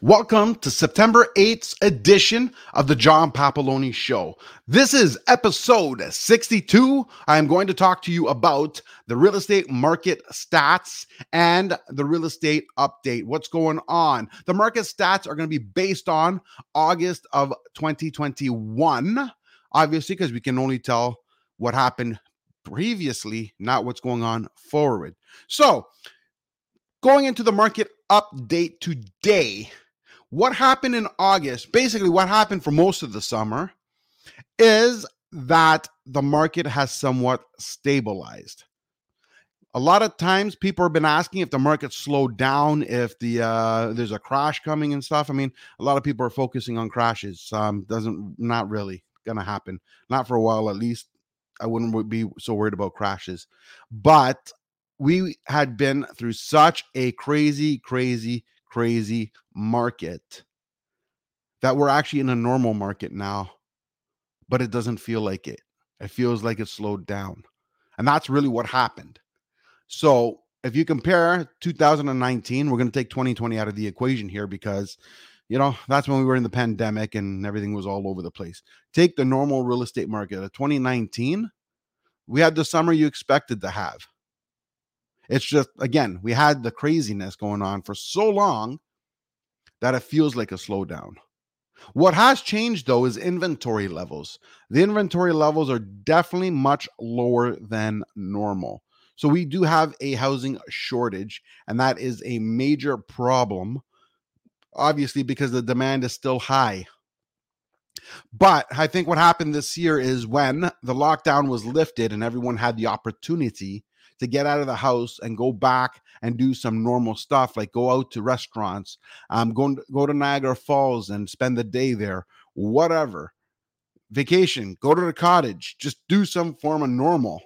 Welcome to September 8th edition of the John Papaloni Show. This is episode 62. I am going to talk to you about the real estate market stats and the real estate update. What's going on? The market stats are going to be based on August of 2021, obviously, because we can only tell what happened previously, not what's going on forward. So, going into the market update today what happened in August, basically, what happened for most of the summer, is that the market has somewhat stabilized. A lot of times, people have been asking if the market slowed down, if the uh, there's a crash coming and stuff. I mean, a lot of people are focusing on crashes. Um, doesn't not really gonna happen, not for a while at least. I wouldn't be so worried about crashes, but we had been through such a crazy, crazy, crazy market that we're actually in a normal market now, but it doesn't feel like it. It feels like it slowed down. And that's really what happened. So if you compare 2019, we're going to take 2020 out of the equation here because, you know, that's when we were in the pandemic and everything was all over the place. Take the normal real estate market uh, of 2019, we had the summer you expected to have. It's just, again, we had the craziness going on for so long that it feels like a slowdown. What has changed though is inventory levels. The inventory levels are definitely much lower than normal. So we do have a housing shortage, and that is a major problem, obviously, because the demand is still high. But I think what happened this year is when the lockdown was lifted and everyone had the opportunity to get out of the house and go back and do some normal stuff, like go out to restaurants, um, go go to Niagara Falls and spend the day there, whatever. Vacation, go to the cottage, just do some form of normal.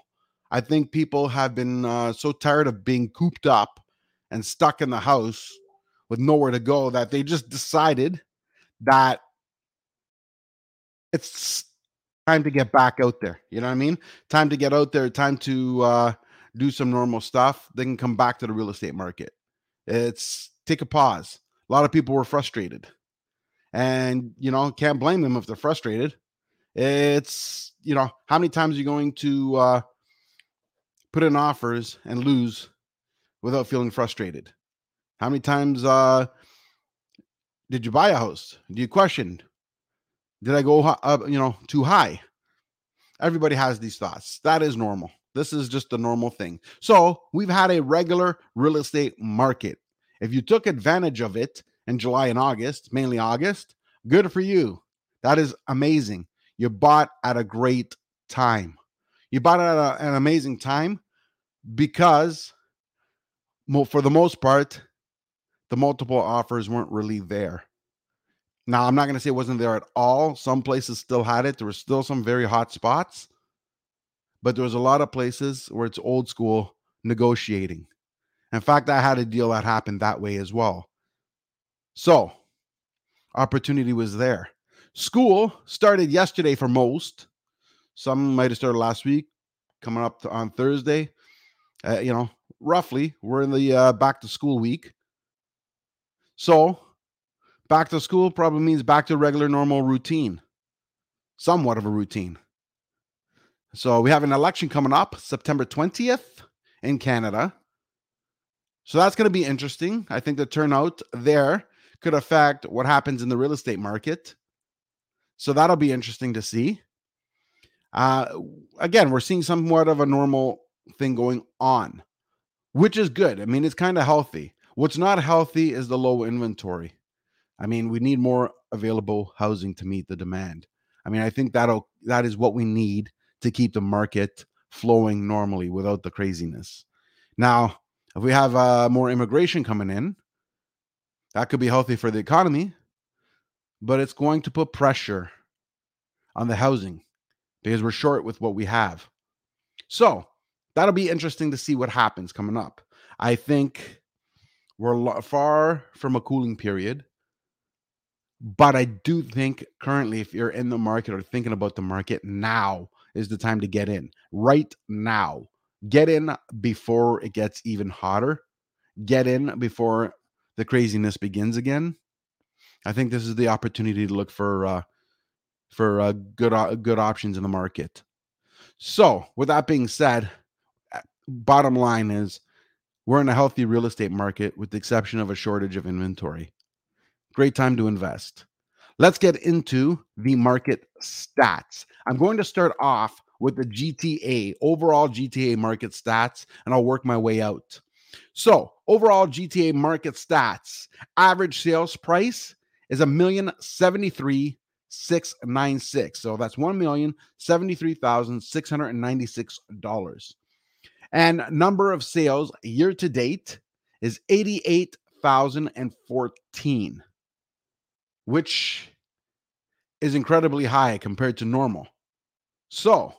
I think people have been uh, so tired of being cooped up and stuck in the house with nowhere to go that they just decided that it's time to get back out there. You know what I mean? Time to get out there, time to uh, do some normal stuff, they can come back to the real estate market. It's take a pause. A lot of people were frustrated. And, you know, can't blame them if they're frustrated. It's, you know, how many times are you going to uh, put in offers and lose without feeling frustrated? How many times uh, did you buy a house? Do you question? Did I go, uh, you know, too high? Everybody has these thoughts. That is normal. This is just a normal thing. So we've had a regular real estate market. If you took advantage of it in July and August, mainly August, good for you. That is amazing. You bought at a great time. You bought at a, an amazing time because, for the most part, the multiple offers weren't really there. Now, I'm not going to say it wasn't there at all. Some places still had it. There were still some very hot spots but there was a lot of places where it's old school negotiating. In fact, I had a deal that happened that way as well. So, opportunity was there. School started yesterday for most. Some might have started last week, coming up to, on Thursday. Uh, you know, roughly, we're in the uh, back to school week. So, back to school probably means back to regular, normal routine, somewhat of a routine. So we have an election coming up September 20th in Canada. So that's going to be interesting. I think the turnout there could affect what happens in the real estate market. So that'll be interesting to see. Uh, again, we're seeing somewhat of a normal thing going on, which is good. I mean, it's kind of healthy. What's not healthy is the low inventory. I mean, we need more available housing to meet the demand. I mean, I think that'll that is what we need to keep the market flowing normally without the craziness. Now, if we have uh, more immigration coming in, that could be healthy for the economy, but it's going to put pressure on the housing because we're short with what we have. So that'll be interesting to see what happens coming up. I think we're far from a cooling period, but I do think currently, if you're in the market or thinking about the market now, is the time to get in right now. Get in before it gets even hotter. Get in before the craziness begins again. I think this is the opportunity to look for uh, for uh, good uh, good options in the market. So, with that being said, bottom line is we're in a healthy real estate market with the exception of a shortage of inventory. Great time to invest. Let's get into the market stats. I'm going to start off with the GTA, overall GTA market stats, and I'll work my way out. So, overall GTA market stats average sales price is a million seventy three six nine six. So that's one million seventy three thousand six hundred ninety six dollars. And number of sales year to date is eighty eight thousand and fourteen, which is incredibly high compared to normal. So,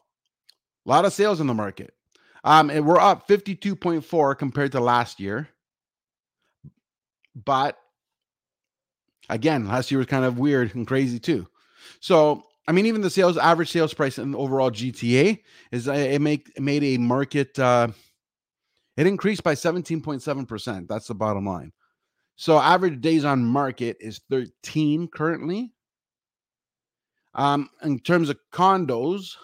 a lot of sales in the market. Um, and we're up 52.4 compared to last year. But again, last year was kind of weird and crazy too. So, I mean, even the sales average sales price in the overall GTA is uh, it make it made a market uh, it increased by 17.7%. That's the bottom line. So average days on market is 13 currently. Um, in terms of condos,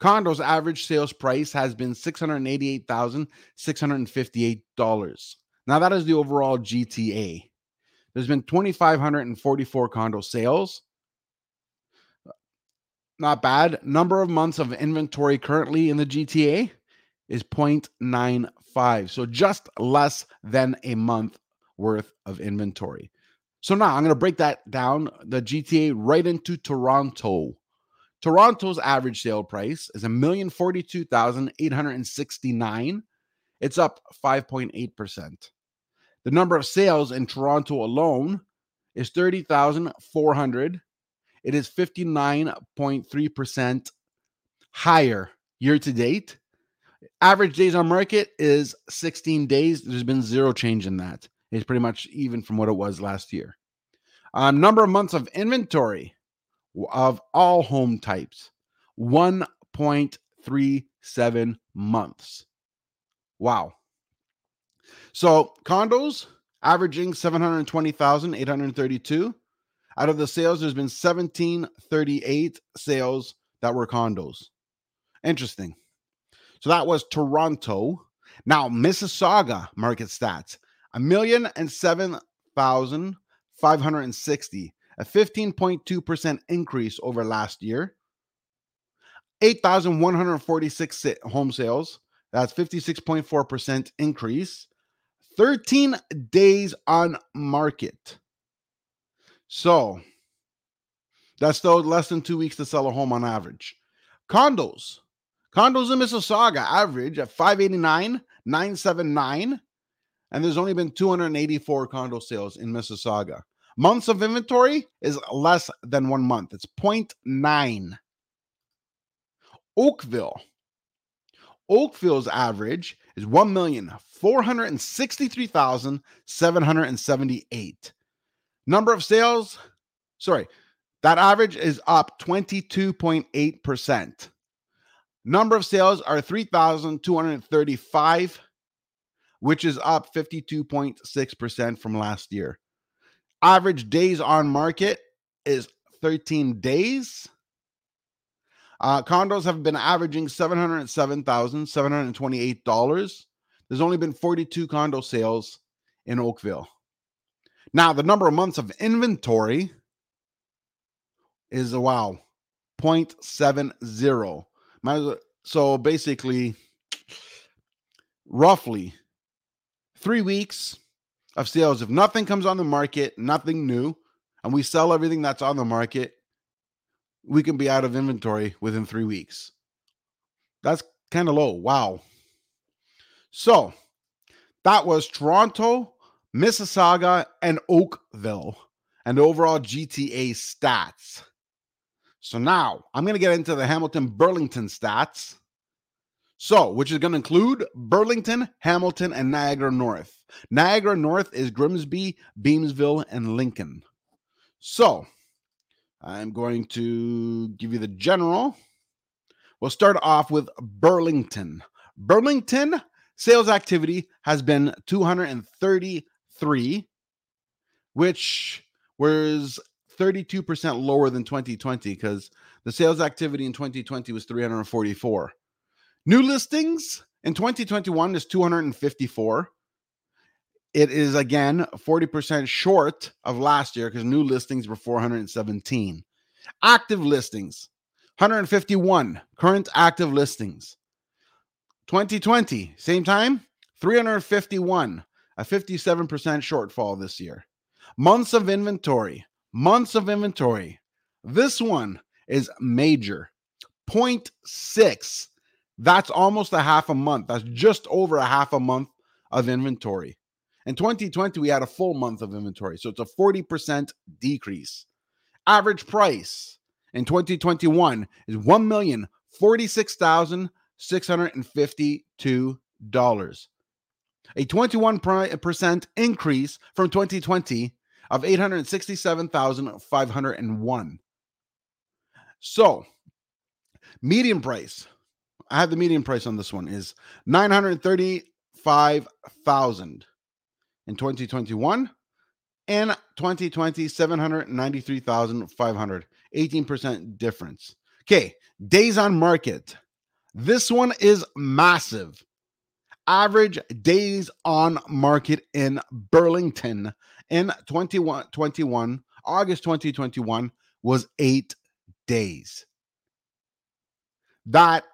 condos average sales price has been $688,658. Now that is the overall GTA. There's been 2,544 condo sales. Not bad. Number of months of inventory currently in the GTA is 0.95. So just less than a month worth of inventory. So now I'm going to break that down, the GTA, right into Toronto. Toronto's average sale price is a million forty-two thousand eight hundred and sixty-nine. It's up 5.8%. The number of sales in Toronto alone is 30,400. It is 59.3% higher year to date. Average days on market is 16 days. There's been zero change in that. It's pretty much even from what it was last year. Um, number of months of inventory of all home types 1.37 months. Wow. So condos averaging 720,832. Out of the sales, there's been 1738 sales that were condos. Interesting. So that was Toronto. Now, Mississauga market stats a million and seven thousand five hundred and sixty, a 15.2% increase over last year. 8,146 home sales. That's 56.4% increase. 13 days on market. So that's still less than two weeks to sell a home on average. Condos. Condos in Mississauga average at 589, 979. And there's only been 284 condo sales in Mississauga. Months of inventory is less than one month. It's 0.9. Oakville. Oakville's average is 1,463,778. Number of sales, sorry, that average is up 22.8%. Number of sales are 3,235, which is up 52.6% from last year. Average days on market is 13 days. Uh, condos have been averaging $707,728. There's only been 42 condo sales in Oakville. Now, the number of months of inventory is a wow, 0.70. So basically, roughly three weeks of sales. If nothing comes on the market, nothing new, and we sell everything that's on the market, we can be out of inventory within three weeks. That's kind of low. Wow. So that was Toronto, Mississauga, and Oakville, and overall GTA stats. So now I'm going to get into the Hamilton Burlington stats. So, which is going to include Burlington, Hamilton, and Niagara North. Niagara North is Grimsby, Beamsville, and Lincoln. So, I'm going to give you the general. We'll start off with Burlington. Burlington sales activity has been 233, which was 32% lower than 2020 because the sales activity in 2020 was 344. New listings in 2021 is 254. It is again 40% short of last year because new listings were 417. Active listings 151 current active listings. 2020, same time, 351, a 57% shortfall this year. Months of inventory, months of inventory. This one is major 0.6. That's almost a half a month. That's just over a half a month of inventory. In 2020, we had a full month of inventory. So it's a 40% decrease. Average price in 2021 is $1,046,652. A 21% increase from 2020 of 867,501. So, median price, I have the median price on this one is 935,000 in 2021 and 2020 793,500 18% difference. Okay, days on market. This one is massive. Average days on market in Burlington in 21 August 2021 was 8 days. That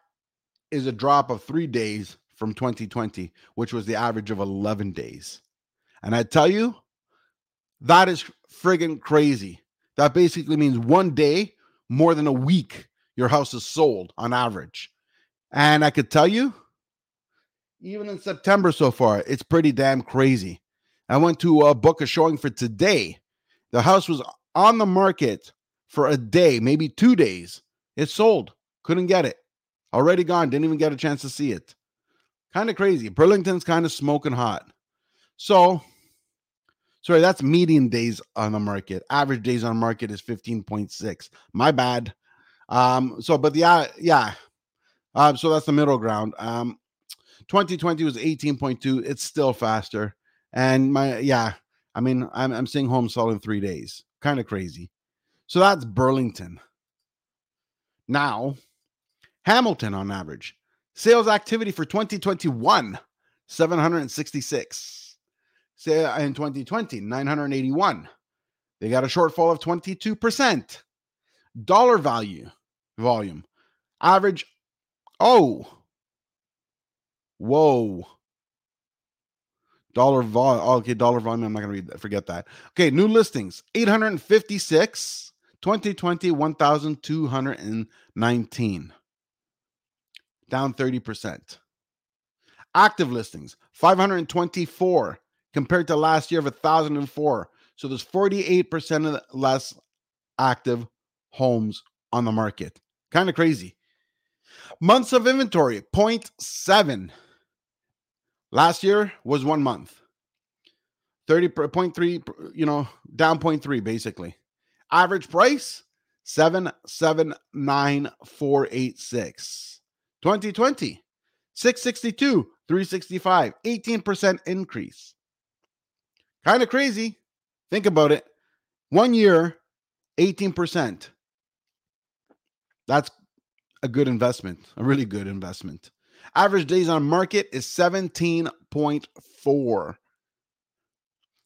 is a drop of 3 days from 2020, which was the average of 11 days. And I tell you, that is friggin' crazy. That basically means one day more than a week your house is sold on average. And I could tell you, even in September so far, it's pretty damn crazy. I went to uh, book a showing for today. The house was on the market for a day, maybe two days. It sold. Couldn't get it. Already gone. Didn't even get a chance to see it. Kind of crazy. Burlington's kind of smoking hot. So Sorry, that's median days on the market. Average days on market is 15.6. My bad. Um, so, but yeah, yeah. Um, so that's the middle ground. Um, 2020 was 18.2. It's still faster. And my, yeah, I mean, I'm, I'm seeing homes sold in three days. Kind of crazy. So that's Burlington. Now, Hamilton on average. Sales activity for 2021, 766 say in 2020, 981. They got a shortfall of 22%. Dollar value, volume, average. Oh, whoa. Dollar volume. Oh, okay, dollar volume. I'm not going to read that. Forget that. Okay, new listings 856. 2020, 1,219. Down 30%. Active listings 524 compared to last year of 1,004. So there's 48% less active homes on the market. Kind of crazy. Months of inventory 0.7. Last year was one month. 30.3, you know, down 0.3 basically. Average price 779486. 2020 662 365 18% increase Kind of crazy. Think about it. One year, 18%. That's a good investment, a really good investment. Average days on market is 17.4,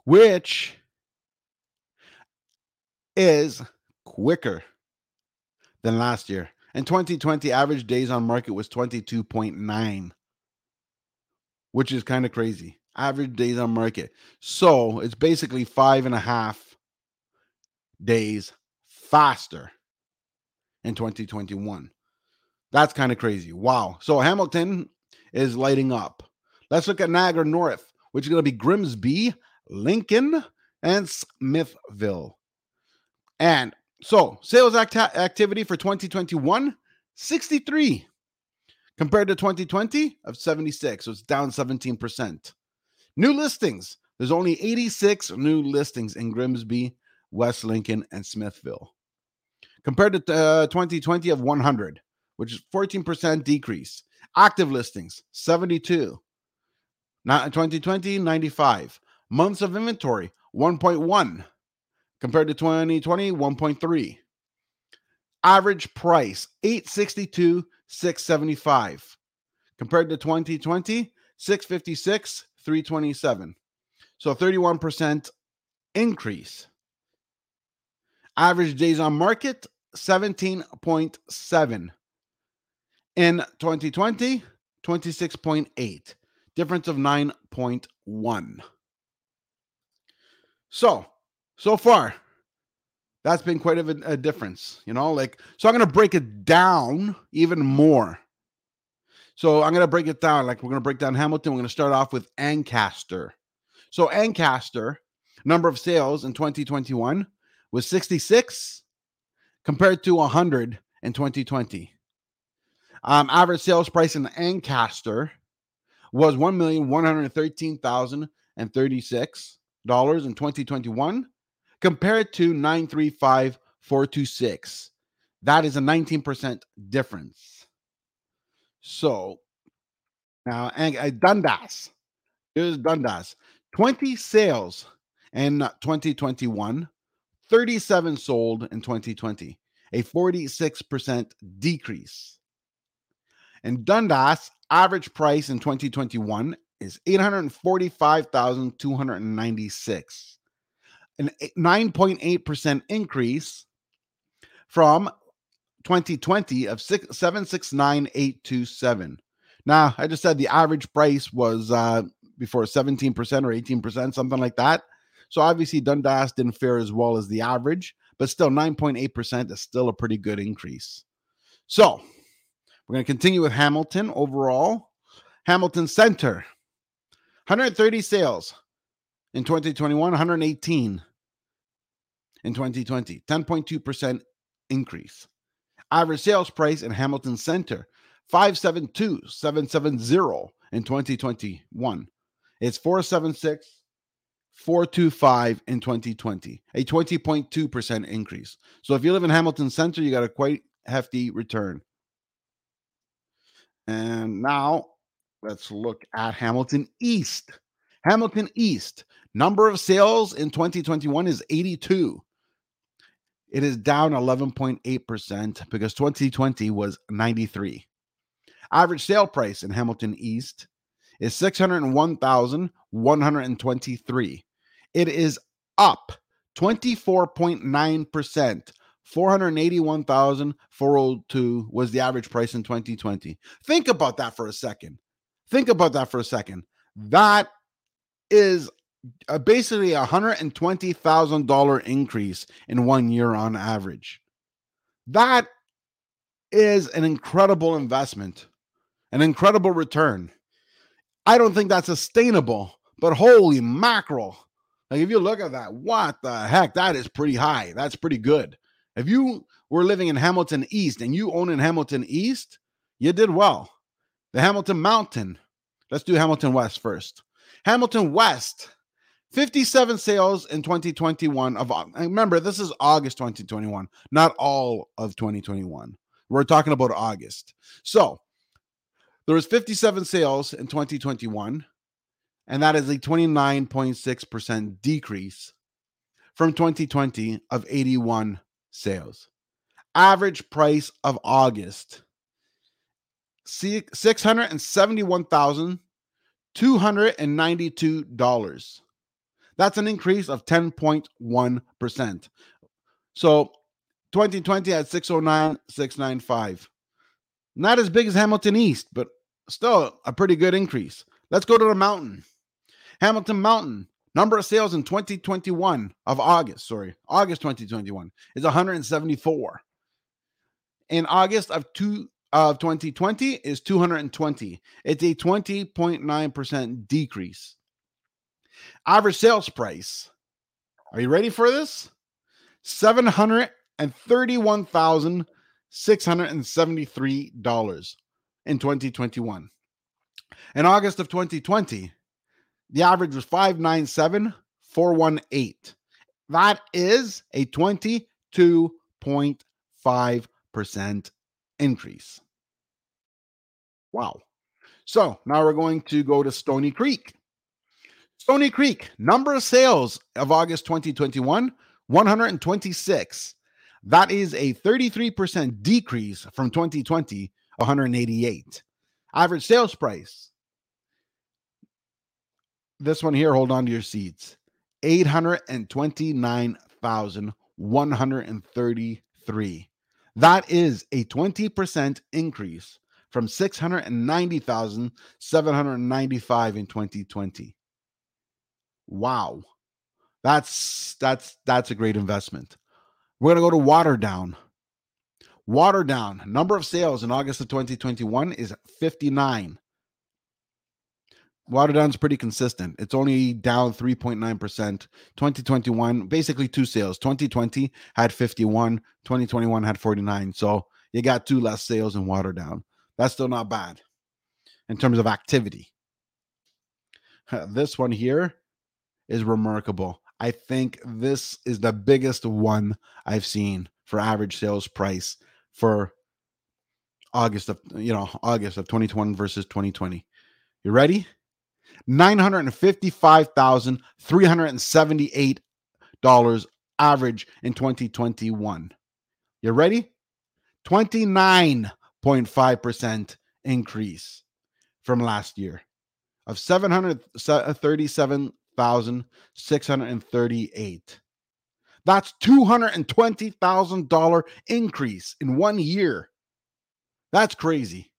which is quicker than last year. In 2020, average days on market was 22.9, which is kind of crazy average days on market. So it's basically five and a half days faster in 2021. That's kind of crazy. Wow. So Hamilton is lighting up. Let's look at Niagara North, which is going to be Grimsby, Lincoln, and Smithville. And so sales act- activity for 2021 63 compared to 2020 of 76. So it's down 17%. New listings. There's only 86 new listings in Grimsby, West Lincoln, and Smithville. Compared to uh, 2020 of 100, which is 14% decrease. Active listings, 72. Not 2020, 95. Months of inventory, 1.1. compared to 2020, 1.3. Average price 862, 675 compared to 2020, 656, 327. So 31% increase. Average days on market 17.7. In 2020, 26.8. Difference of 9.1. So, so far, that's been quite a, a difference, you know. Like, so I'm to break it down even more. So I'm to break it down. Like, we're to break down Hamilton. We're to start off with Ancaster. So, Ancaster, number of sales in 2021 was 66 compared to 100 in 2020. Um, average sales price in Ancaster was one million one hundred thirteen thousand and thirty six dollars in 2021 compared to 935,426. That is a 19% difference. So now, and uh, Dundas, here's Dundas 20 sales in 2021, 37 sold in 2020, a 46% decrease. And Dundas average price in 2021 is 845,296 an 9.8% increase from 2020 of 769,827. Now, I just said the average price was uh, before 17% or 18%, something like that. So obviously Dundas didn't fare as well as the average, but still 9.8% is still a pretty good increase. So we're going to continue with Hamilton overall. Hamilton Center, 130 sales, in 2021, 118 in 2020, 10.2% increase. Average sales price in Hamilton Center, 572,770 in 2021. It's 476 425 in 2020, a 20.2% increase. So if you live in Hamilton Center, you got a quite hefty return. And now let's look at Hamilton East. Hamilton East, Number of sales in 2021 is 82. It is down 11.8% because 2020 was 93. Average sale price in Hamilton East is 601,123. It is up 24.9%. 481,402 was the average price in 2020. Think about that for a second. Think about that for a second. That is uh, basically a hundred and twenty thousand dollar increase in one year on average. That is an incredible investment, an incredible return. I don't think that's sustainable, but holy mackerel! Like if you look at that, what the heck? That is pretty high. That's pretty good. If you were living in Hamilton East and you own in Hamilton East, you did well. The Hamilton Mountain. Let's do Hamilton West first. Hamilton West 57 sales in 2021 of remember this is August 2021, not all of 2021. We're talking about August. So there was 57 sales in 2021 and that is a 29.6% decrease from 2020 of 81 sales. Average price of August $671,292 that's an increase of 10.1%. So 2020 at 609, 695. Not as big as Hamilton East, but still a pretty good increase. Let's go to the mountain. Hamilton Mountain, number of sales in 2021 of August, sorry, August 2021 is 174. In August of two of 2020 is 220. It's a 20.9% decrease. Average sales price. Are you ready for this? $731,673 in 2021. In August of 2020, the average was 597,418. That is a 22.5% increase. Wow. So now we're going to go to Stoney Creek. Stoney Creek, number of sales of August 2021 126. That is a 33% decrease from 2020, 188. Average sales price. This one here, hold on to your seats. 829,133. That is a 20% increase from 690,795 in 2020. Wow. That's that's that's a great investment. We're going to go to Waterdown. Waterdown, number of sales in August of 2021 is 59. Waterdown's pretty consistent. It's only down 3.9%. 2021, basically two sales. 2020 had 51, 2021 had 49. So you got two less sales in Waterdown. That's still not bad in terms of activity. This one here is remarkable. I think this is the biggest one I've seen for average sales price for August of you know August of 2021 versus 2020. You ready? $955,378 average in 2021. You ready? 29.5% increase from last year of 737,638. Uh, That's $220,000 increase in one year. That's crazy.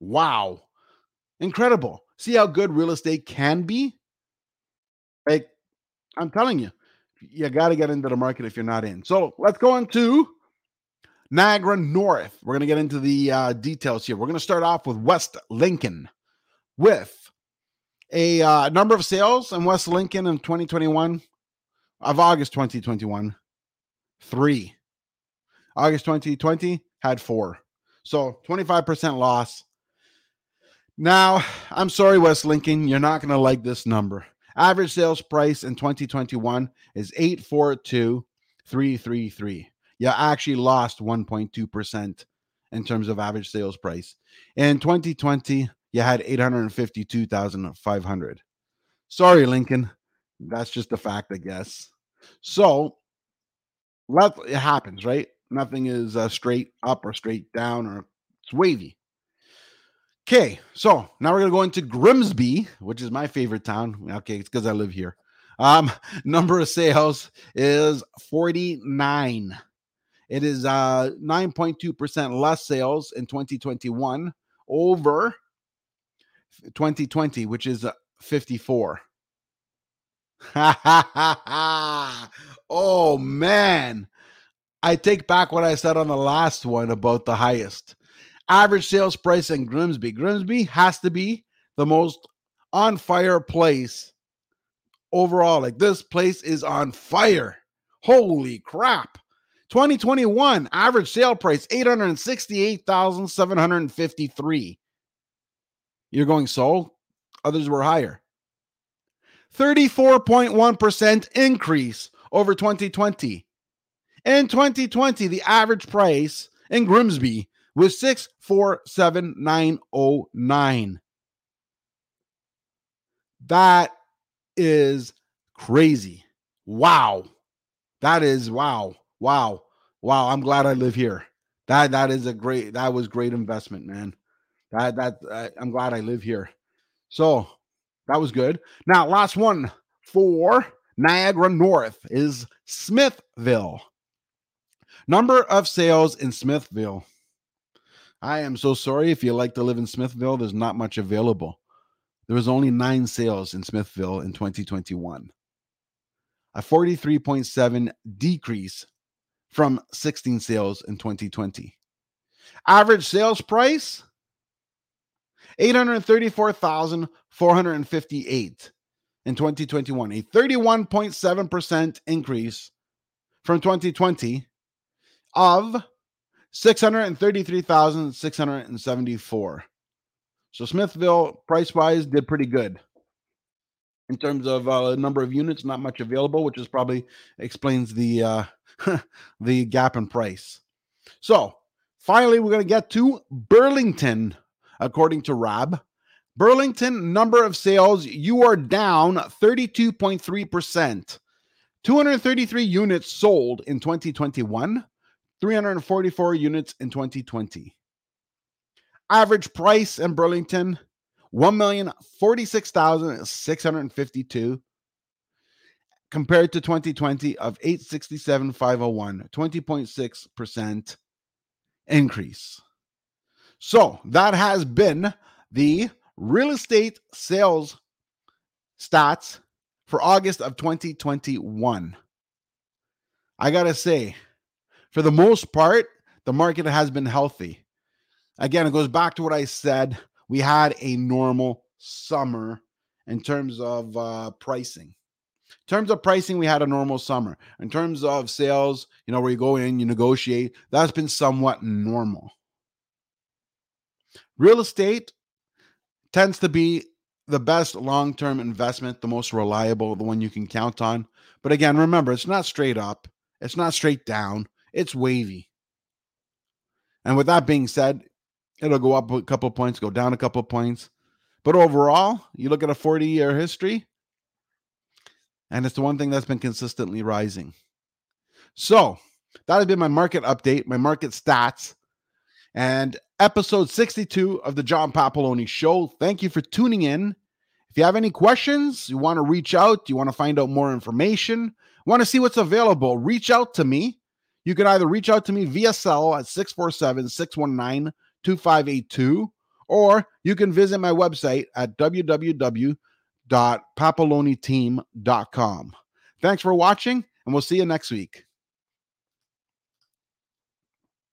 Wow. Incredible. See how good real estate can be? Like, I'm telling you, you got to get into the market if you're not in. So let's go into Niagara North. We're going to get into the uh, details here. We're going to start off with West Lincoln with a uh, number of sales in West Lincoln in 2021 of August 2021, three. August 2020 had four. So 25% loss. Now, I'm sorry, West Lincoln, you're not going to like this number. Average sales price in 2021 is 842,333. You actually lost 1.2% in terms of average sales price. In 2020, you had 852,500. Sorry, Lincoln. That's just a fact, I guess. So, it happens, right? Nothing is uh, straight up or straight down or it's wavy. Okay, so now we're gonna go into Grimsby, which is my favorite town. Okay, it's because I live here. Um, number of sales is 49. It is uh 9.2% less sales in 2021 over 2020, which is uh, 54. oh man. I take back what I said on the last one about the highest average sales price in Grimsby. Grimsby has to be the most on fire place overall. Like this place is on fire. Holy crap. 2021 average sale price 868,753. You're going so others were higher. 34.1% increase over 2020. In 2020, the average price in Grimsby with 647909. That is crazy. Wow. That is wow. Wow. Wow. I'm glad I live here. That that is a great that was great investment, man. That that uh, I'm glad I live here. So, that was good. Now, last one for Niagara North is Smithville. Number of sales in Smithville I am so sorry if you like to live in Smithville, there's not much available. There was only nine sales in Smithville in 2021, a 43.7 decrease from 16 sales in 2020. Average sales price 834,458 in 2021, a 31.7% increase from 2020 of 633,674. So Smithville, price wise, did pretty good in terms of uh, number of units. Not much available, which is probably explains the uh, the gap in price. So finally, we're going to get to Burlington, according to Rob. Burlington number of sales, you are down 32.3%. 233 units sold in 2021, 344 units in 2020. Average price in Burlington, 1,046,652 compared to 2020 of 867,501, 20.6% increase. So that has been the real estate sales stats for August of 2021. I got to say, for the most part, the market has been healthy. Again, it goes back to what I said. We had a normal summer in terms of uh, pricing. In terms of pricing, we had a normal summer. In terms of sales, you know, where you go in, you negotiate, that's been somewhat normal. Real estate tends to be the best long term investment, the most reliable, the one you can count on. But again, remember, it's not straight up, it's not straight down, it's wavy. And with that being said, it'll go up a couple points, go down a couple points. But overall, you look at a 40 year history, and it's the one thing that's been consistently rising. So that has been my market update, my market stats, and episode 62 of the John Papaloni Show. Thank you for tuning in. If you have any questions, you want to reach out, you want to find out more information, want to see what's available, reach out to me. You can either reach out to me via cell at 647 619 2582, or you can visit my website at www www.papaloniteam.com. Thanks for watching, and we'll see you next week.